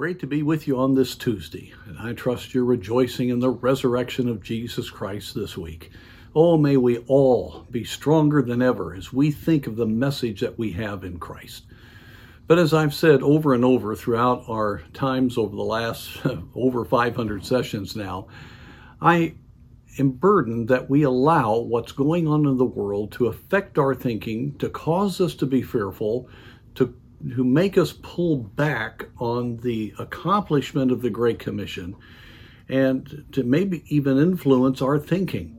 great to be with you on this Tuesday, and I trust you're rejoicing in the resurrection of Jesus Christ this week. Oh, may we all be stronger than ever as we think of the message that we have in Christ. But as I've said over and over throughout our times over the last over 500 sessions now, I am burdened that we allow what's going on in the world to affect our thinking, to cause us to be fearful, to who make us pull back on the accomplishment of the Great Commission and to maybe even influence our thinking.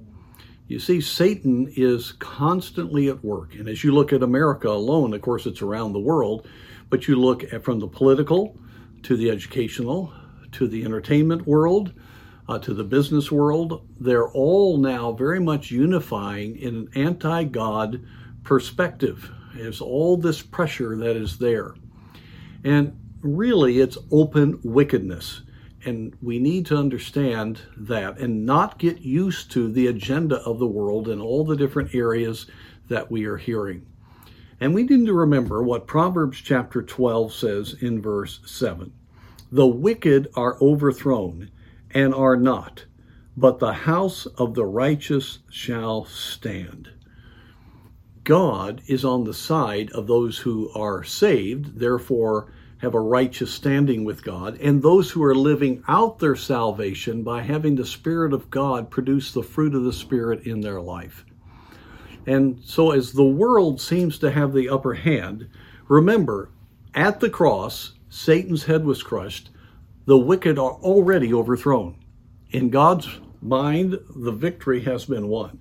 You see, Satan is constantly at work. And as you look at America alone, of course, it's around the world, but you look at from the political to the educational to the entertainment world uh, to the business world, they're all now very much unifying in an anti God perspective is all this pressure that is there. And really, it's open wickedness. And we need to understand that and not get used to the agenda of the world and all the different areas that we are hearing. And we need to remember what Proverbs chapter 12 says in verse 7 The wicked are overthrown and are not, but the house of the righteous shall stand. God is on the side of those who are saved, therefore have a righteous standing with God, and those who are living out their salvation by having the Spirit of God produce the fruit of the Spirit in their life. And so, as the world seems to have the upper hand, remember, at the cross, Satan's head was crushed, the wicked are already overthrown. In God's mind, the victory has been won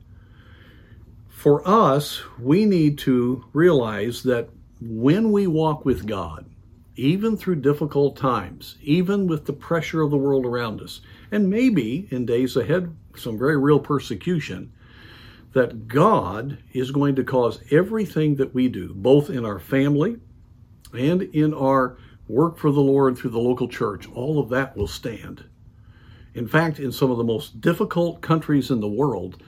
for us, we need to realize that when we walk with God, even through difficult times, even with the pressure of the world around us, and maybe in days ahead, some very real persecution, that God is going to cause everything that we do, both in our family and in our work for the Lord through the local church, all of that will stand. In fact, in some of the most difficult countries in the world,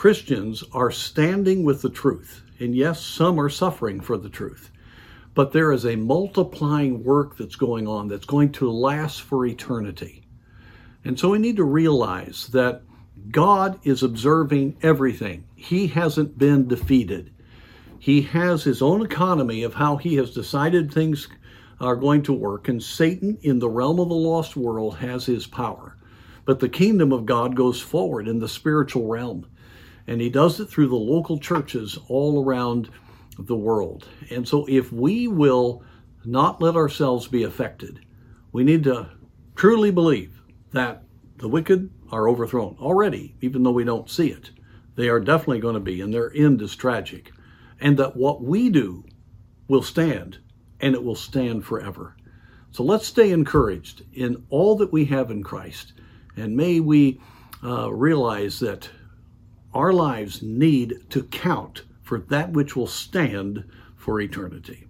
Christians are standing with the truth. And yes, some are suffering for the truth. But there is a multiplying work that's going on that's going to last for eternity. And so we need to realize that God is observing everything. He hasn't been defeated. He has his own economy of how he has decided things are going to work, and Satan in the realm of the lost world has his power. But the kingdom of God goes forward in the spiritual realm and he does it through the local churches all around the world. And so, if we will not let ourselves be affected, we need to truly believe that the wicked are overthrown already, even though we don't see it. They are definitely going to be, and their end is tragic. And that what we do will stand, and it will stand forever. So let's stay encouraged in all that we have in Christ. And may we uh, realize that our lives need to count for that which will stand for eternity.